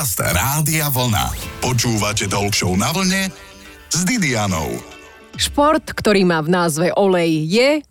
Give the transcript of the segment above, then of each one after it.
Podcast Rádia Vlna. Počúvate Talk na vlne s Didianou. Šport, ktorý má v názve olej, je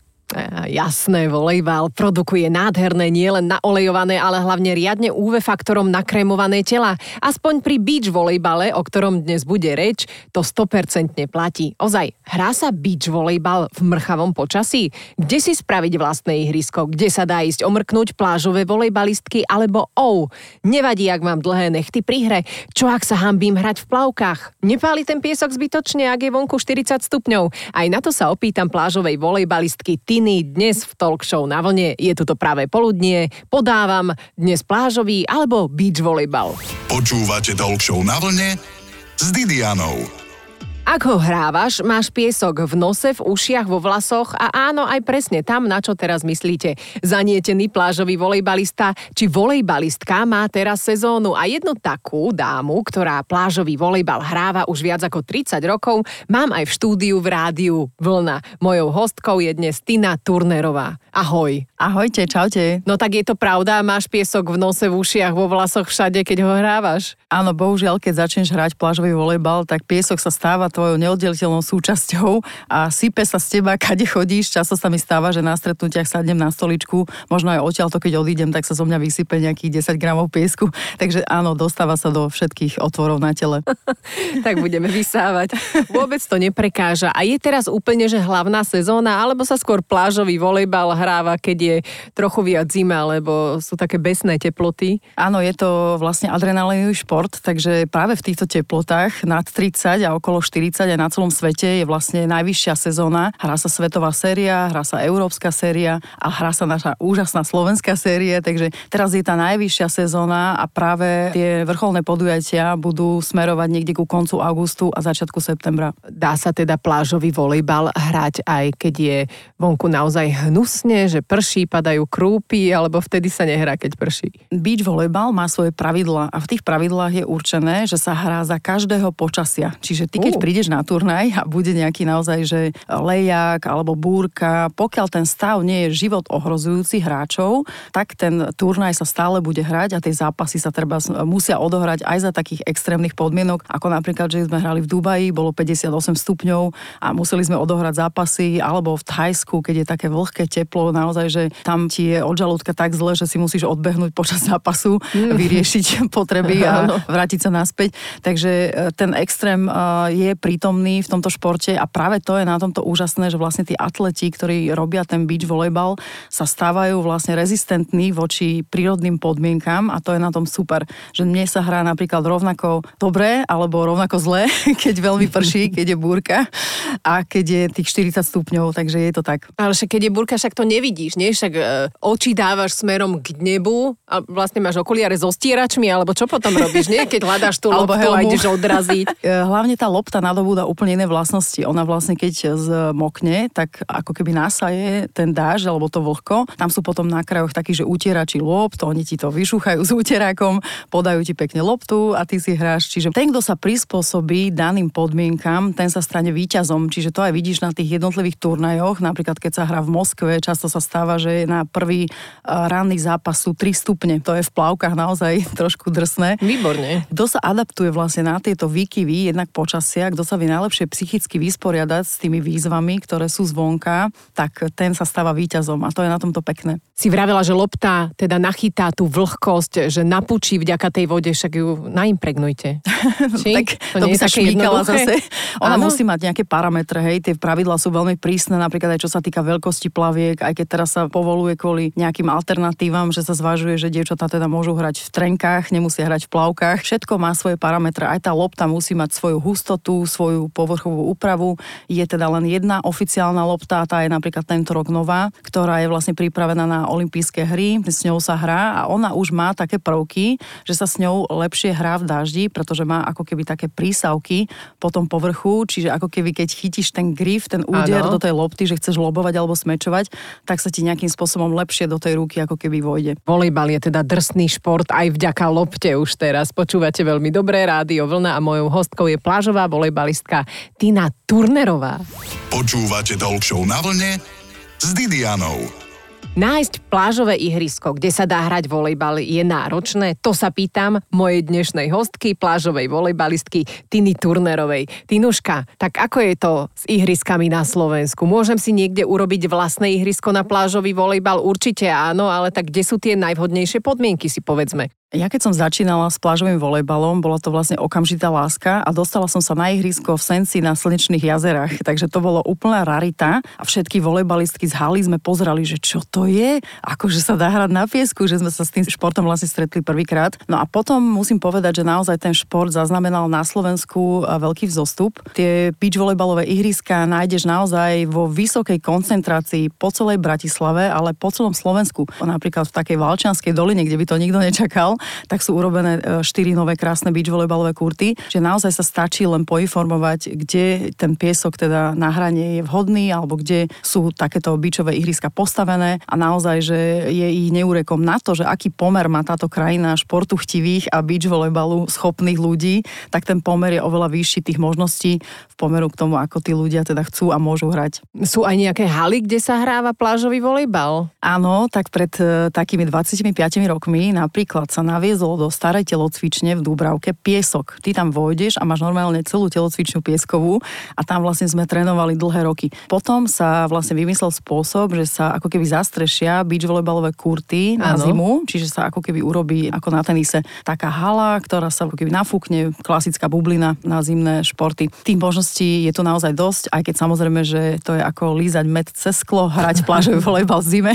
Jasné, volejbal produkuje nádherné nielen naolejované, ale hlavne riadne UV faktorom nakrémované tela. Aspoň pri beach volejbale, o ktorom dnes bude reč, to 100% platí. Ozaj, hrá sa beach volejbal v mrchavom počasí? Kde si spraviť vlastné ihrisko? Kde sa dá ísť omrknúť plážové volejbalistky alebo ou? Nevadí, ak mám dlhé nechty pri hre. Čo ak sa hambím hrať v plavkách? Nepáli ten piesok zbytočne, ak je vonku 40 stupňov? Aj na to sa opýtam plážovej volejbalistky iný dnes v talk show na vlne. Je tu to práve poludnie. Podávam dnes plážový alebo beach volejbal. Počúvate talk show na vlne s Didianou. Ak ho hrávaš, máš piesok v nose, v ušiach, vo vlasoch a áno, aj presne tam, na čo teraz myslíte. Zanietený plážový volejbalista či volejbalistka má teraz sezónu a jednu takú dámu, ktorá plážový volejbal hráva už viac ako 30 rokov, mám aj v štúdiu v rádiu Vlna. Mojou hostkou je dnes Tina Turnerová. Ahoj. Ahojte, čaute. No tak je to pravda, máš piesok v nose, v ušiach, vo vlasoch všade, keď ho hrávaš? Áno, bohužiaľ, keď začneš hrať plážový volejbal, tak piesok sa stáva tvojou neoddeliteľnou súčasťou a sype sa z teba, kade chodíš. Často sa mi stáva, že na stretnutiach sadnem na stoličku, možno aj odtiaľ to, keď odídem, tak sa zo mňa vysype nejakých 10 gramov piesku. Takže áno, dostáva sa do všetkých otvorov na tele. tak budeme vysávať. Vôbec to neprekáža. A je teraz úplne, že hlavná sezóna, alebo sa skôr plážový volejbal hráva, keď je trochu viac zima, lebo sú také besné teploty? Áno, je to vlastne adrenalinový šport, takže práve v týchto teplotách nad 30 a okolo 40 40 aj na celom svete je vlastne najvyššia sezóna. Hrá sa svetová séria, hrá sa európska séria a hrá sa naša úžasná slovenská série, takže teraz je tá najvyššia sezóna a práve tie vrcholné podujatia budú smerovať niekde ku koncu augustu a začiatku septembra. Dá sa teda plážový volejbal hrať aj keď je vonku naozaj hnusne, že prší, padajú krúpy, alebo vtedy sa nehrá, keď prší? Beach volejbal má svoje pravidla a v tých pravidlách je určené, že sa hrá za každého počasia. Čiže ty, keď uh. Prídeš na turnaj a bude nejaký naozaj, že lejak alebo búrka, pokiaľ ten stav nie je život ohrozujúci hráčov, tak ten turnaj sa stále bude hrať a tie zápasy sa treba musia odohrať aj za takých extrémnych podmienok, ako napríklad, že sme hrali v Dubaji, bolo 58 stupňov a museli sme odohrať zápasy, alebo v Thajsku, keď je také vlhké teplo, naozaj, že tam ti je od žalúdka tak zle, že si musíš odbehnúť počas zápasu, mm. vyriešiť potreby a vrátiť sa naspäť. Takže e, ten extrém e, je prítomní v tomto športe a práve to je na tomto úžasné, že vlastne tí atleti, ktorí robia ten beach volejbal, sa stávajú vlastne rezistentní voči prírodným podmienkam a to je na tom super, že mne sa hrá napríklad rovnako dobre alebo rovnako zle, keď veľmi prší, keď je búrka a keď je tých 40 stupňov, takže je to tak. Ale však keď je búrka, však to nevidíš, nie? Však e, oči dávaš smerom k nebu a vlastne máš okuliare so stieračmi, alebo čo potom robíš, nie? Keď hľadáš tú loptu a ideš odraziť. E, hlavne tá lopta nadobúda úplne iné vlastnosti. Ona vlastne keď zmokne, tak ako keby nasaje ten dáž alebo to vlhko. Tam sú potom na krajoch takí, že utierači lopt, oni ti to vyšúchajú s úterákom, podajú ti pekne loptu a ty si hráš. Čiže ten, kto sa prispôsobí daným podmienkam, ten sa stane víťazom. Čiže to aj vidíš na tých jednotlivých turnajoch. Napríklad keď sa hrá v Moskve, často sa stáva, že na prvý ranný zápas sú 3 stupne. To je v plavkách naozaj trošku drsné. Výborne. Kto sa adaptuje vlastne na tieto výkyvy, jednak počasia, kto sa vie najlepšie psychicky vysporiadať s tými výzvami, ktoré sú zvonka, tak ten sa stáva víťazom a to je na tomto pekné. Si vravela, že lopta teda nachytá tú vlhkosť, že napučí vďaka tej vode, však ju naimpregnujte. tak to, to by sa šmíkala zase. Ona Áno? musí mať nejaké parametre, hej, tie pravidlá sú veľmi prísne, napríklad aj čo sa týka veľkosti plaviek, aj keď teraz sa povoluje kvôli nejakým alternatívam, že sa zvažuje, že dievčatá teda môžu hrať v trenkách, nemusia hrať v plavkách. Všetko má svoje parametre, aj tá lopta musí mať svoju hustotu, svoju povrchovú úpravu. Je teda len jedna oficiálna lopta, tá je napríklad tento rok nová, ktorá je vlastne pripravená na olympijské hry, s ňou sa hrá a ona už má také prvky, že sa s ňou lepšie hrá v daždi, pretože má ako keby také prísavky po tom povrchu, čiže ako keby keď chytíš ten grif, ten úder ano. do tej lopty, že chceš lobovať alebo smečovať, tak sa ti nejakým spôsobom lepšie do tej ruky ako keby vojde. Volejbal je teda drsný šport aj vďaka lopte už teraz. Počúvate veľmi dobré rádio Vlna a mojou hostkou je plážová volejbalistka Tina Turnerová. Počúvate Talk na vlne s Didianou. Nájsť plážové ihrisko, kde sa dá hrať volejbal, je náročné? To sa pýtam mojej dnešnej hostky, plážovej volejbalistky Tiny Turnerovej. Tinuška, tak ako je to s ihriskami na Slovensku? Môžem si niekde urobiť vlastné ihrisko na plážový volejbal? Určite áno, ale tak kde sú tie najvhodnejšie podmienky, si povedzme? Ja keď som začínala s plážovým volejbalom, bola to vlastne okamžitá láska a dostala som sa na ihrisko v Senci na Slnečných jazerách, takže to bolo úplná rarita a všetky volejbalistky z haly sme pozerali, že čo to je, akože sa dá hrať na piesku, že sme sa s tým športom vlastne stretli prvýkrát. No a potom musím povedať, že naozaj ten šport zaznamenal na Slovensku veľký vzostup. Tie beach volejbalové ihriska nájdeš naozaj vo vysokej koncentrácii po celej Bratislave, ale po celom Slovensku. Napríklad v takej Valčianskej doline, kde by to nikto nečakal tak sú urobené 4 e, nové krásne beach volejbalové kurty, že naozaj sa stačí len poinformovať, kde ten piesok teda na hranie je vhodný alebo kde sú takéto beachové ihriska postavené a naozaj, že je ich neúrekom na to, že aký pomer má táto krajina športu chtivých a beach volejbalu schopných ľudí, tak ten pomer je oveľa vyšší tých možností v pomeru k tomu, ako tí ľudia teda chcú a môžu hrať. Sú aj nejaké haly, kde sa hráva plážový volejbal? Áno, tak pred uh, takými 25 rokmi napríklad sa naviezol do starej telocvične v Dúbravke piesok. Ty tam vojdeš a máš normálne celú telocvičnú pieskovú a tam vlastne sme trénovali dlhé roky. Potom sa vlastne vymyslel spôsob, že sa ako keby zastrešia beach volejbalové kurty na ano. zimu, čiže sa ako keby urobí ako na tenise taká hala, ktorá sa ako keby nafúkne, klasická bublina na zimné športy. Tých možností je tu naozaj dosť, aj keď samozrejme, že to je ako lízať med cez sklo, hrať plážový volejbal v zime.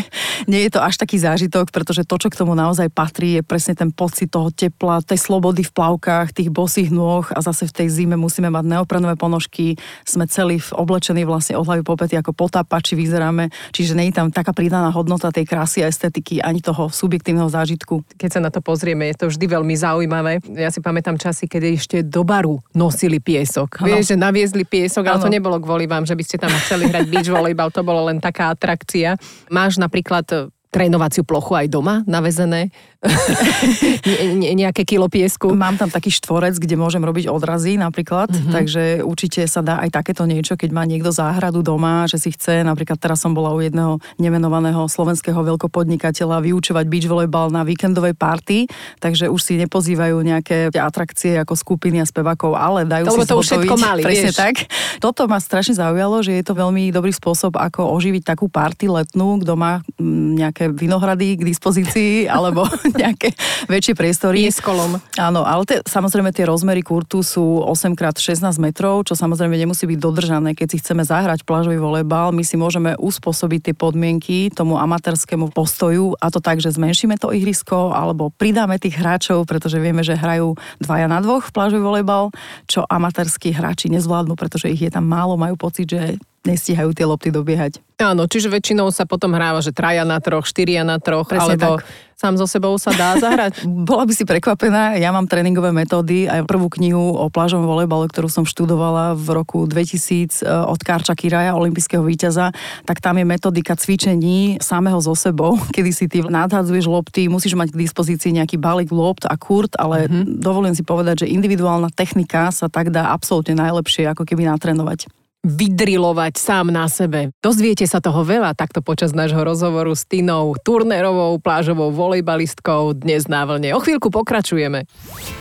Nie je to až taký zážitok, pretože to, čo k tomu naozaj patrí, je presne ten ten pocit toho tepla, tej slobody v plavkách, tých bosých nôh a zase v tej zime musíme mať neoprenové ponožky, sme celí oblečení vlastne od hlavy po pety ako potápači vyzeráme, čiže nie je tam taká pridaná hodnota tej krásy a estetiky ani toho subjektívneho zážitku. Keď sa na to pozrieme, je to vždy veľmi zaujímavé. Ja si pamätám časy, keď ešte do baru nosili piesok. Ano. Vieš, že naviezli piesok, ale ano. to nebolo kvôli vám, že by ste tam chceli hrať beach volejbal, to bolo len taká atrakcia. Máš napríklad trénovaciu plochu aj doma navezené? nejaké kilo piesku? Mám tam taký štvorec, kde môžem robiť odrazy napríklad, mm-hmm. takže určite sa dá aj takéto niečo, keď má niekto záhradu doma, že si chce, napríklad teraz som bola u jedného nemenovaného slovenského veľkopodnikateľa vyučovať beach volejbal na víkendovej party, takže už si nepozývajú nejaké atrakcie ako skupiny a spevákov, ale dajú to, si to už všetko mali, Presne vieš. tak. Toto ma strašne zaujalo, že je to veľmi dobrý spôsob, ako oživiť takú party letnú, kto má mm, nejaké nejaké vinohrady k dispozícii alebo nejaké väčšie priestory. Pieskolom. Áno, ale te, samozrejme tie rozmery kurtu sú 8x16 metrov, čo samozrejme nemusí byť dodržané. Keď si chceme zahrať plážový volejbal, my si môžeme uspôsobiť tie podmienky tomu amatérskému postoju a to tak, že zmenšíme to ihrisko alebo pridáme tých hráčov, pretože vieme, že hrajú dvaja na dvoch plážový volejbal, čo amatérskí hráči nezvládnu, pretože ich je tam málo, majú pocit, že nestíhajú tie lopty dobiehať. Áno, čiže väčšinou sa potom hráva, že traja na troch, štyria na troch, Presne alebo tak. sám so sebou sa dá zahrať. Bola by si prekvapená, ja mám tréningové metódy aj prvú knihu o plážovom volejbale, ktorú som študovala v roku 2000 e, od Karča Kiraja, olympijského víťaza, tak tam je metodika cvičení samého so sebou, kedy si ty nadhadzuješ lopty, musíš mať k dispozícii nejaký balík lopt a kurt, ale mm-hmm. dovolím si povedať, že individuálna technika sa tak dá absolútne najlepšie ako keby natrénovať vydrilovať sám na sebe. Dozviete sa toho veľa takto počas nášho rozhovoru s Tinou Turnerovou, plážovou volejbalistkou dnes na vlne. O chvíľku pokračujeme.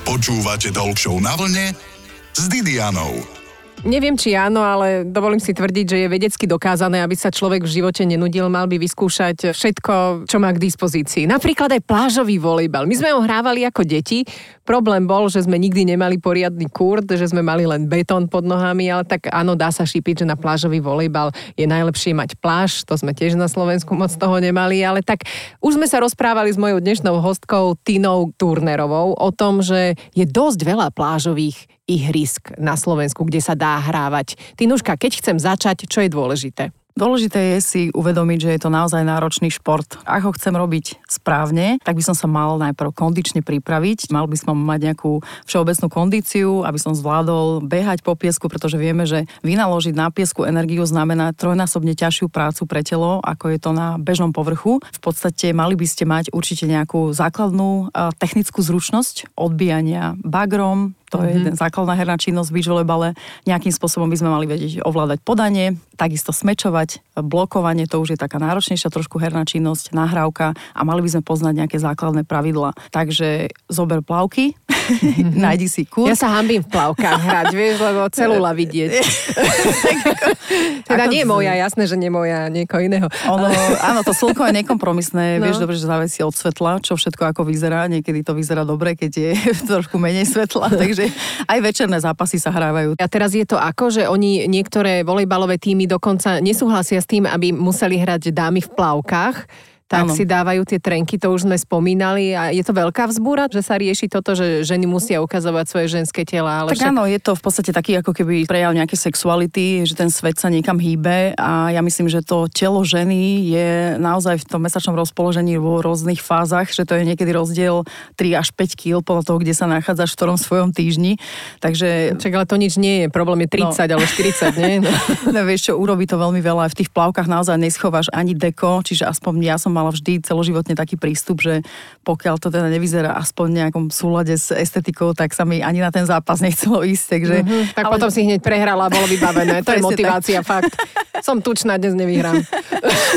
Počúvate Talk na vlne s Didianou. Neviem, či áno, ale dovolím si tvrdiť, že je vedecky dokázané, aby sa človek v živote nenudil, mal by vyskúšať všetko, čo má k dispozícii. Napríklad aj plážový volejbal. My sme ho hrávali ako deti. Problém bol, že sme nikdy nemali poriadny kurt, že sme mali len betón pod nohami, ale tak áno, dá sa šípiť, že na plážový volejbal je najlepšie mať pláž. To sme tiež na Slovensku moc toho nemali, ale tak už sme sa rozprávali s mojou dnešnou hostkou Tinou Turnerovou o tom, že je dosť veľa plážových ihrisk na Slovensku, kde sa dá hrávať. Tinuška, keď chcem začať, čo je dôležité? Dôležité je si uvedomiť, že je to naozaj náročný šport. Ak ho chcem robiť správne, tak by som sa mal najprv kondične pripraviť. Mal by som mať nejakú všeobecnú kondíciu, aby som zvládol behať po piesku, pretože vieme, že vynaložiť na piesku energiu znamená trojnásobne ťažšiu prácu pre telo, ako je to na bežnom povrchu. V podstate mali by ste mať určite nejakú základnú technickú zručnosť odbijania bagrom, to je mm-hmm. základná herná činnosť v beach volejbale. Nejakým spôsobom by sme mali vedieť ovládať podanie, takisto smečovať, blokovanie, to už je taká náročnejšia trošku herná činnosť, nahrávka a mali by sme poznať nejaké základné pravidla. Takže zober plavky, mm-hmm. nájdi si kurz. Ja sa hambím v plavkách hrať, vieš, lebo celula vidieť. teda nie moja, jasné, že nie moja, niekoho iného. Ono, áno, to slnko je nekompromisné, no. vieš dobre, že závisí od svetla, čo všetko ako vyzerá. Niekedy to vyzerá dobre, keď je trošku menej svetla, takže aj večerné zápasy sa hrávajú. A teraz je to ako, že oni niektoré volejbalové týmy dokonca nesúhlasia s tým, aby museli hrať dámy v plavkách tak ano. si dávajú tie trenky, to už sme spomínali a je to veľká vzbúra, že sa rieši toto, že ženy musia ukazovať svoje ženské tela. Ale tak však... áno, je to v podstate taký ako keby prejav nejaké sexuality, že ten svet sa niekam hýbe a ja myslím, že to telo ženy je naozaj v tom mesačnom rozpoložení vo rôznych fázach, že to je niekedy rozdiel 3 až 5 kg podľa toho, kde sa nachádzaš v ktorom svojom týždni. Takže... Čak, ale to nič nie je, problém je 30 no. alebo 40, nie? No. no vieš čo, urobí to veľmi veľa. V tých plavkách naozaj neschováš ani deko, čiže aspoň ja som mala vždy celoživotne taký prístup, že pokiaľ to teda nevyzerá aspoň nejakom súlade s estetikou, tak sa mi ani na ten zápas nechcelo ísť. Takže, mm-hmm, tak ale... potom si hneď prehrala a bolo vybavené. To je motivácia, tak. fakt. Som tučná, dnes nevyhrám.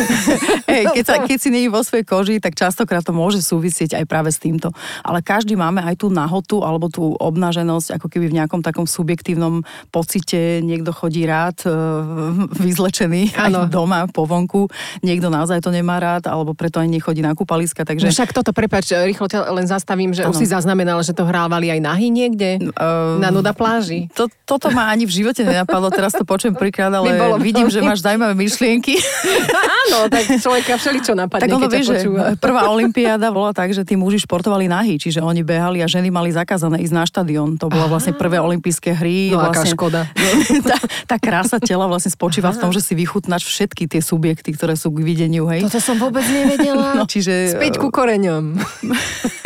hey, keď, sa, keď si není vo svojej koži, tak častokrát to môže súvisieť aj práve s týmto. Ale každý máme aj tú nahotu alebo tú obnaženosť, ako keby v nejakom takom subjektívnom pocite niekto chodí rád e, vyzlečený ano. aj doma, po vonku. Niekto naozaj to nemá rád, alebo preto aj nechodí na kúpaliska. Takže... No však toto, prepač, rýchlo ťa len zastavím, že ano. už si zaznamenal, že to hrávali aj nahy niekde? Uh, na nuda pláži? To, toto ma ani v živote nenapadlo, teraz to počujem prvýkrát, ale bolo vidím, že máš zaujímavé myšlienky. Áno, tak človeka všeličo napadne, tak ono vie, Prvá olimpiáda bola tak, že tí muži športovali nahy, čiže oni behali a ženy mali zakázané ísť na štadión. To bola vlastne prvé olympijské hry. No vlastne, aká škoda. tá, tá krása tela vlastne spočíva Aha. v tom, že si vychutnáš všetky tie subjekty, ktoré sú k videniu. Hej. Toto som vôbec nevedela. No, čiže... Späť ku koreňom.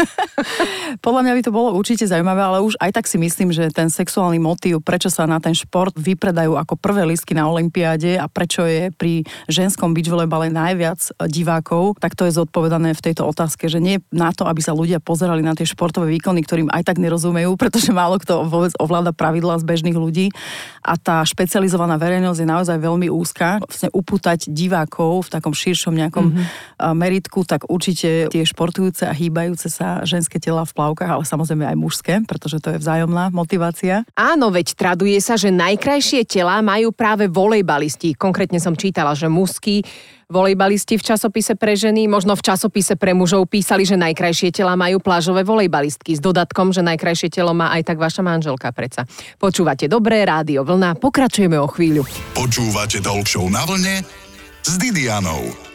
Podľa mňa by to bolo určite zaujímavé, ale už aj tak si myslím, že ten sexuálny motív, prečo sa na ten šport vypredajú ako prvé listky na Olympiáde a prečo je pri ženskom beach volejbale najviac divákov, tak to je zodpovedané v tejto otázke, že nie na to, aby sa ľudia pozerali na tie športové výkony, ktorým aj tak nerozumejú, pretože málo kto vôbec ovláda pravidla z bežných ľudí a tá špecializovaná verejnosť je naozaj veľmi úzka. Vlastne upútať divákov v takom širšom nejakom mm-hmm. meritku, tak určite tie športujúce a hýbajúce sa ženské tela v plavkách, ale samozrejme aj mužské, pretože to je vzájomná motivácia. Áno, veď traduje sa, že najkrajšie tela majú práve volejbalisti. Konkrétne som čítala, že mužskí volejbalisti v časopise pre ženy, možno v časopise pre mužov písali, že najkrajšie tela majú plážové volejbalistky s dodatkom, že najkrajšie telo má aj tak vaša manželka preca. Počúvate Dobré rádio Vlna, pokračujeme o chvíľu. Počúvate Talk na vlne s Didianou.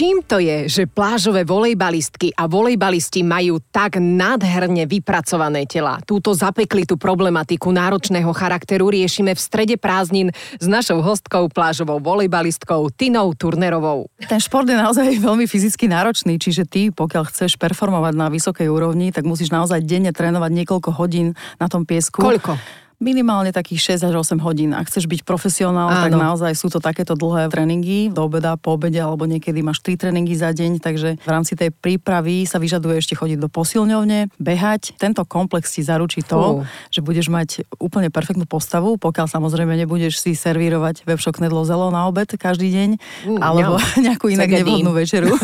Čím to je, že plážové volejbalistky a volejbalisti majú tak nádherne vypracované tela? Túto zapeklitú problematiku náročného charakteru riešime v strede prázdnin s našou hostkou plážovou volejbalistkou Tinou Turnerovou. Ten šport je naozaj veľmi fyzicky náročný, čiže ty, pokiaľ chceš performovať na vysokej úrovni, tak musíš naozaj denne trénovať niekoľko hodín na tom piesku. Koľko? Minimálne takých 6 až 8 hodín. Ak chceš byť profesionál, Áno. tak naozaj sú to takéto dlhé tréningy do obeda, po obede, alebo niekedy máš 3 tréningy za deň, takže v rámci tej prípravy sa vyžaduje ešte chodiť do posilňovne, behať. Tento komplex ti zaručí to, uh. že budeš mať úplne perfektnú postavu, pokiaľ samozrejme nebudeš si servírovať webshop knedlo zelo na obed každý deň, uh, alebo ja. nejakú inak nevhodnú večeru.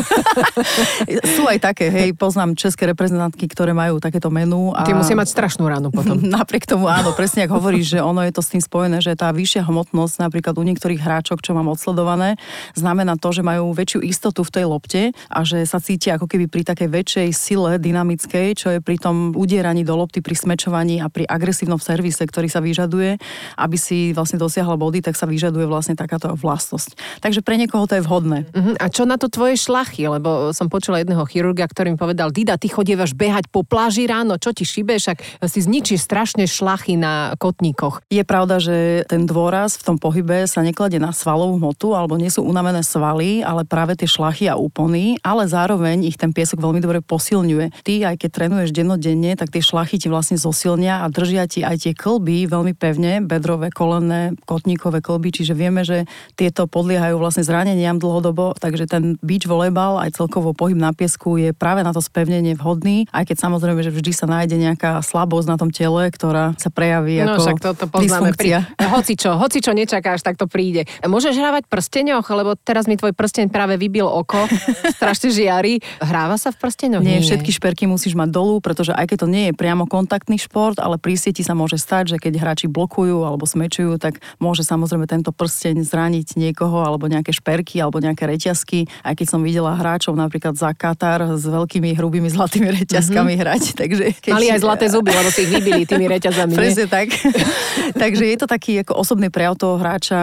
sú aj také, hej, poznám české reprezentantky, ktoré majú takéto menu. A... Ty musia mať strašnú ránu potom. Napriek tomu áno, presne jak hovoríš, že ono je to s tým spojené, že tá vyššia hmotnosť napríklad u niektorých hráčok, čo mám odsledované, znamená to, že majú väčšiu istotu v tej lopte a že sa cítia ako keby pri takej väčšej sile dynamickej, čo je pri tom udieraní do lopty, pri smečovaní a pri agresívnom servise, ktorý sa vyžaduje, aby si vlastne dosiahla body, tak sa vyžaduje vlastne takáto vlastnosť. Takže pre niekoho to je vhodné. Uh-huh. A čo na to tvoje šlachy? Lebo som počula jedného chirurga, ktorý mi povedal, Dida, ty chodievaš behať po pláži ráno, čo ti šibe, však si zničíš strašne šlachy na kotníkoch. Je pravda, že ten dôraz v tom pohybe sa nekladie na svalovú hmotu alebo nie sú unavené svaly, ale práve tie šlachy a úpony, ale zároveň ich ten piesok veľmi dobre posilňuje. Ty, aj keď trénuješ dennodenne, tak tie šlachy ti vlastne zosilnia a držia ti aj tie klby veľmi pevne, bedrové, kolenné, kotníkové klby, čiže vieme, že tieto podliehajú vlastne zraneniam dlhodobo, takže ten beach volejbal aj celkovo pohyb na piesku je práve na to spevnenie vhodný, aj keď samozrejme, že vždy sa nájde nejaká slabosť na tom tele, ktorá sa prejaví ako však toto poznáme. Pri, hoci čo, hoci čo nečakáš, tak to príde. Môžeš hrávať prsteňoch, lebo teraz mi tvoj prsteň práve vybil oko, strašne žiari. Hráva sa v prsteňoch? Nie, Nie, všetky šperky musíš mať dolu, pretože aj keď to nie je priamo kontaktný šport, ale pri sieti sa môže stať, že keď hráči blokujú alebo smečujú, tak môže samozrejme tento prsteň zraniť niekoho alebo nejaké šperky alebo nejaké reťazky. Aj keď som videla hráčov napríklad za Katar s veľkými hrubými zlatými reťazkami mm-hmm. hrať. Takže keď... Mali aj zlaté zuby, lebo si ich vybili tými reťazami. Presne tak. takže je to taký ako osobný prejav toho hráča.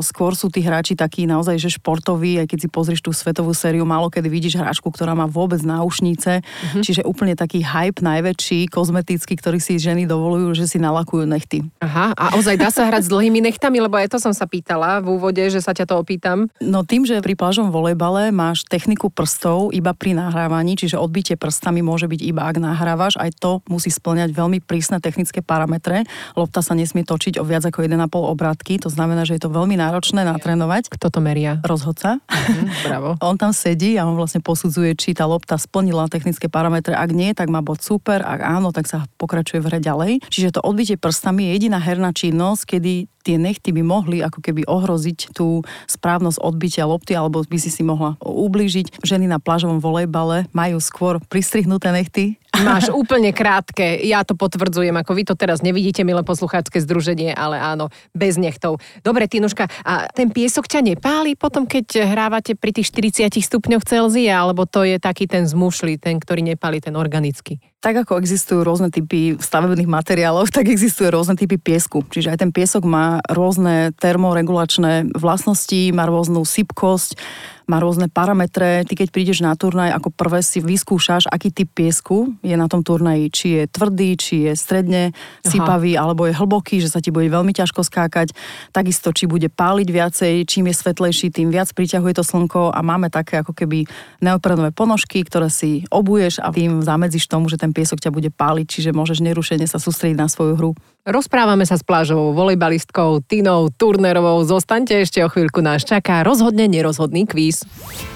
Skôr sú tí hráči takí naozaj, že športoví, aj keď si pozrieš tú svetovú sériu, málo kedy vidíš hráčku, ktorá má vôbec náušnice, mm-hmm. čiže úplne taký hype najväčší, kozmetický, ktorý si ženy dovolujú, že si nalakujú nechty. Aha, a ozaj dá sa hrať s dlhými nechtami, lebo aj to som sa pýtala v úvode, že sa ťa to opýtam. No tým, že pri plážom volejbale máš techniku prstov iba pri nahrávaní, čiže odbitie prstami môže byť iba ak nahrávaš, aj to musí splňať veľmi prísne technické parametre. Lopta sa nesmie točiť o viac ako 1,5 obrátky, to znamená, že je to veľmi náročné natrénovať. Kto to meria? Rozhodca. Mhm, bravo. on tam sedí a on vlastne posudzuje, či tá lopta splnila technické parametre. Ak nie, tak má bod super, ak áno, tak sa pokračuje v hre ďalej. Čiže to odbitie prstami je jediná herná činnosť, kedy tie nechty by mohli ako keby ohroziť tú správnosť odbitia lopty alebo by si si mohla ublížiť. Ženy na plážovom volejbale majú skôr pristrihnuté nechty Máš úplne krátke, ja to potvrdzujem, ako vy to teraz nevidíte, milé poslucháčske združenie, ale áno, bez nechtov. Dobre, Tinuška, a ten piesok ťa nepáli potom, keď hrávate pri tých 40 stupňoch Celzia, alebo to je taký ten zmušlý, ten, ktorý nepáli, ten organický? Tak ako existujú rôzne typy stavebných materiálov, tak existujú rôzne typy piesku. Čiže aj ten piesok má rôzne termoregulačné vlastnosti, má rôznu sypkosť, má rôzne parametre. Ty keď prídeš na turnaj, ako prvé si vyskúšaš, aký typ piesku je na tom turnaji. Či je tvrdý, či je stredne sypavý, Aha. alebo je hlboký, že sa ti bude veľmi ťažko skákať. Takisto, či bude páliť viacej, čím je svetlejší, tým viac priťahuje to slnko a máme také ako keby neoprenové ponožky, ktoré si obuješ a tým zamedzíš tomu, že ten piesok ťa bude páliť, čiže môžeš nerušene sa sústrediť na svoju hru. Rozprávame sa s plážovou volejbalistkou Tinou Turnerovou. Zostaňte ešte o chvíľku, nás čaká rozhodne nerozhodný kvíz.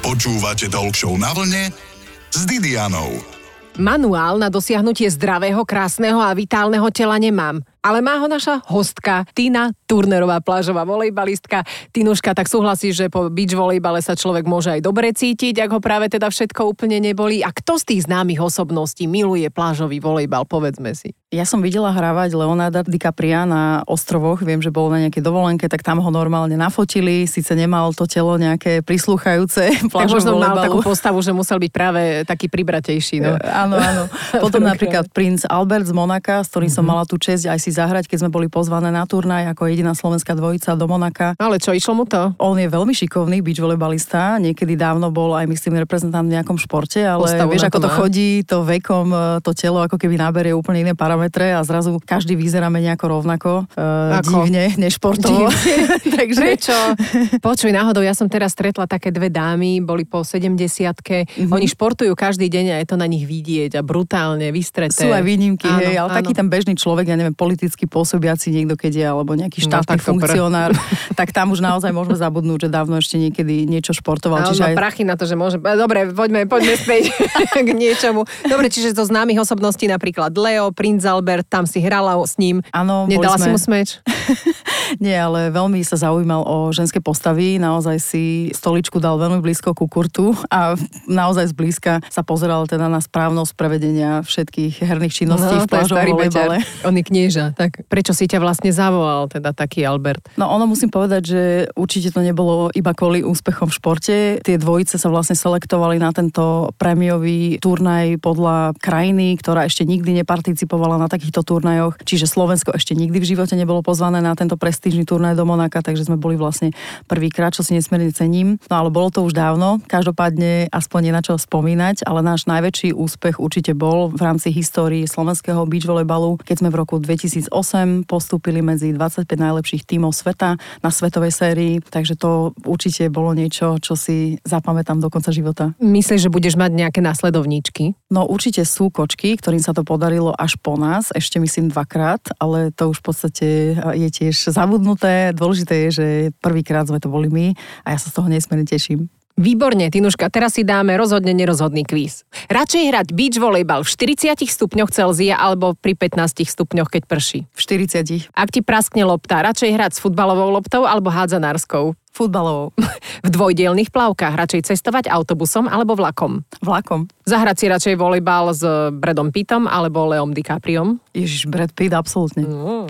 Počúvate Talk na vlne s Didianou. Manuál na dosiahnutie zdravého, krásneho a vitálneho tela nemám ale má ho naša hostka Tina Turnerová, plážová volejbalistka. Tinuška, tak súhlasí, že po beach volejbale sa človek môže aj dobre cítiť, ak ho práve teda všetko úplne neboli. A kto z tých známych osobností miluje plážový volejbal, povedzme si? Ja som videla hrávať Leonarda DiCapria na ostrovoch, viem, že bol na nejakej dovolenke, tak tam ho normálne nafotili, síce nemal to telo nejaké prislúchajúce Tak možno mal takú postavu, že musel byť práve taký pribratejší. No. E, áno, áno. Potom napríklad princ Albert z Monaka, s ktorým mm-hmm. som mhm. mala tú česť aj si zahrať, keď sme boli pozvané na turnaj ako jediná slovenská dvojica do Monaka. Ale čo, išlo mu to? On je veľmi šikovný beach volejbalista, niekedy dávno bol aj myslím reprezentant v nejakom športe, ale Postavu vieš, ako to, to chodí, to vekom, e, to telo ako keby naberie úplne iné parametre a zrazu každý vyzeráme nejako rovnako, uh, ako? divne, nešportovo. Takže... Prečo? Počuj, náhodou, ja som teraz stretla také dve dámy, boli po 70 mm-hmm. Oni športujú každý deň a je to na nich vidieť a brutálne vystreté. Sú aj výnimky, áno, hej, ale áno. taký ten bežný človek, ja neviem, politicky pôsobiaci niekto, keď je, alebo nejaký no, štátny no, funkcionár, tak tam už naozaj môžeme zabudnúť, že dávno ešte niekedy niečo športoval. čiže aj... prachy na to, že môže... Dobre, poďme, poďme späť k niečomu. Dobre, čiže zo známych osobností napríklad Leo, Prince Albert, tam si hrala s ním. Áno, Nedala sme... si mu smeč? Nie, ale veľmi sa zaujímal o ženské postavy, naozaj si stoličku dal veľmi blízko ku kurtu a naozaj zblízka sa pozeral teda na správnosť prevedenia všetkých herných činností no, v plážovom volejbale. On je knieža tak prečo si ťa vlastne zavolal, teda taký Albert? No ono musím povedať, že určite to nebolo iba kvôli úspechom v športe. Tie dvojice sa vlastne selektovali na tento prémiový turnaj podľa krajiny, ktorá ešte nikdy neparticipovala na takýchto turnajoch, čiže Slovensko ešte nikdy v živote nebolo pozvané na tento prestížny turnaj do Monaka, takže sme boli vlastne prvýkrát, čo si nesmierne cením. No ale bolo to už dávno, každopádne aspoň je na čo spomínať, ale náš najväčší úspech určite bol v rámci histórii slovenského beach volleyballu, keď sme v roku 2008 postúpili medzi 25 najlepších tímov sveta na svetovej sérii, takže to určite bolo niečo, čo si zapamätám do konca života. Myslíš, že budeš mať nejaké následovníčky? No určite sú kočky, ktorým sa to podarilo až po nás, ešte myslím dvakrát, ale to už v podstate je tiež zabudnuté. Dôležité je, že prvýkrát sme to boli my a ja sa z toho nesmierne teším. Výborne, Tinuška, teraz si dáme rozhodne nerozhodný kvíz. Radšej hrať beach volejbal v 40 stupňoch Celzia alebo pri 15 stupňoch, keď prší? V 40. Ak ti praskne lopta, radšej hrať s futbalovou loptou alebo hádzanárskou? Futbalovou. v dvojdielných plavkách radšej cestovať autobusom alebo vlakom? Vlakom. Zahrať si radšej volejbal s Bradom Pittom alebo Leom DiCapriom? Ježiš, Brad Pitt, absolútne. Mm.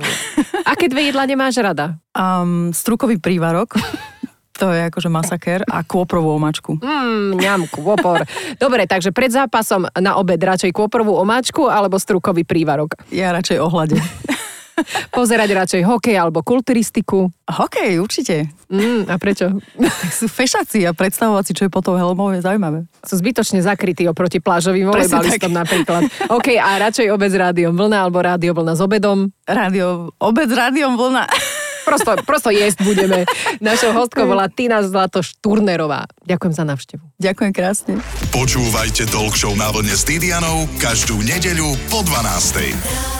Aké dve jedla nemáš rada? Um, strukový prívarok. To je akože masaker a kôprovú omačku. Mmm, ňam, kôpor. Dobre, takže pred zápasom na obed radšej kôprovú omáčku alebo strukový prívarok? Ja radšej ohľade. Pozerať radšej hokej alebo kulturistiku? Hokej, určite. Mm, a prečo? Tak sú fešaci a predstavovať si, čo je potom helmou, je zaujímavé. Sú zbytočne zakrytí oproti plážovým volejbalistom napríklad. OK, a radšej obed s rádiom vlna alebo rádio vlna s obedom? Rádio, obed s rádiom vlna. Prosto, prosto jesť budeme. Našou hostkou bola Tina Zlato Šturnerová. Ďakujem za návštevu. Ďakujem krásne. Počúvajte Talk Show na vlne s Didianou každú nedeľu po 12.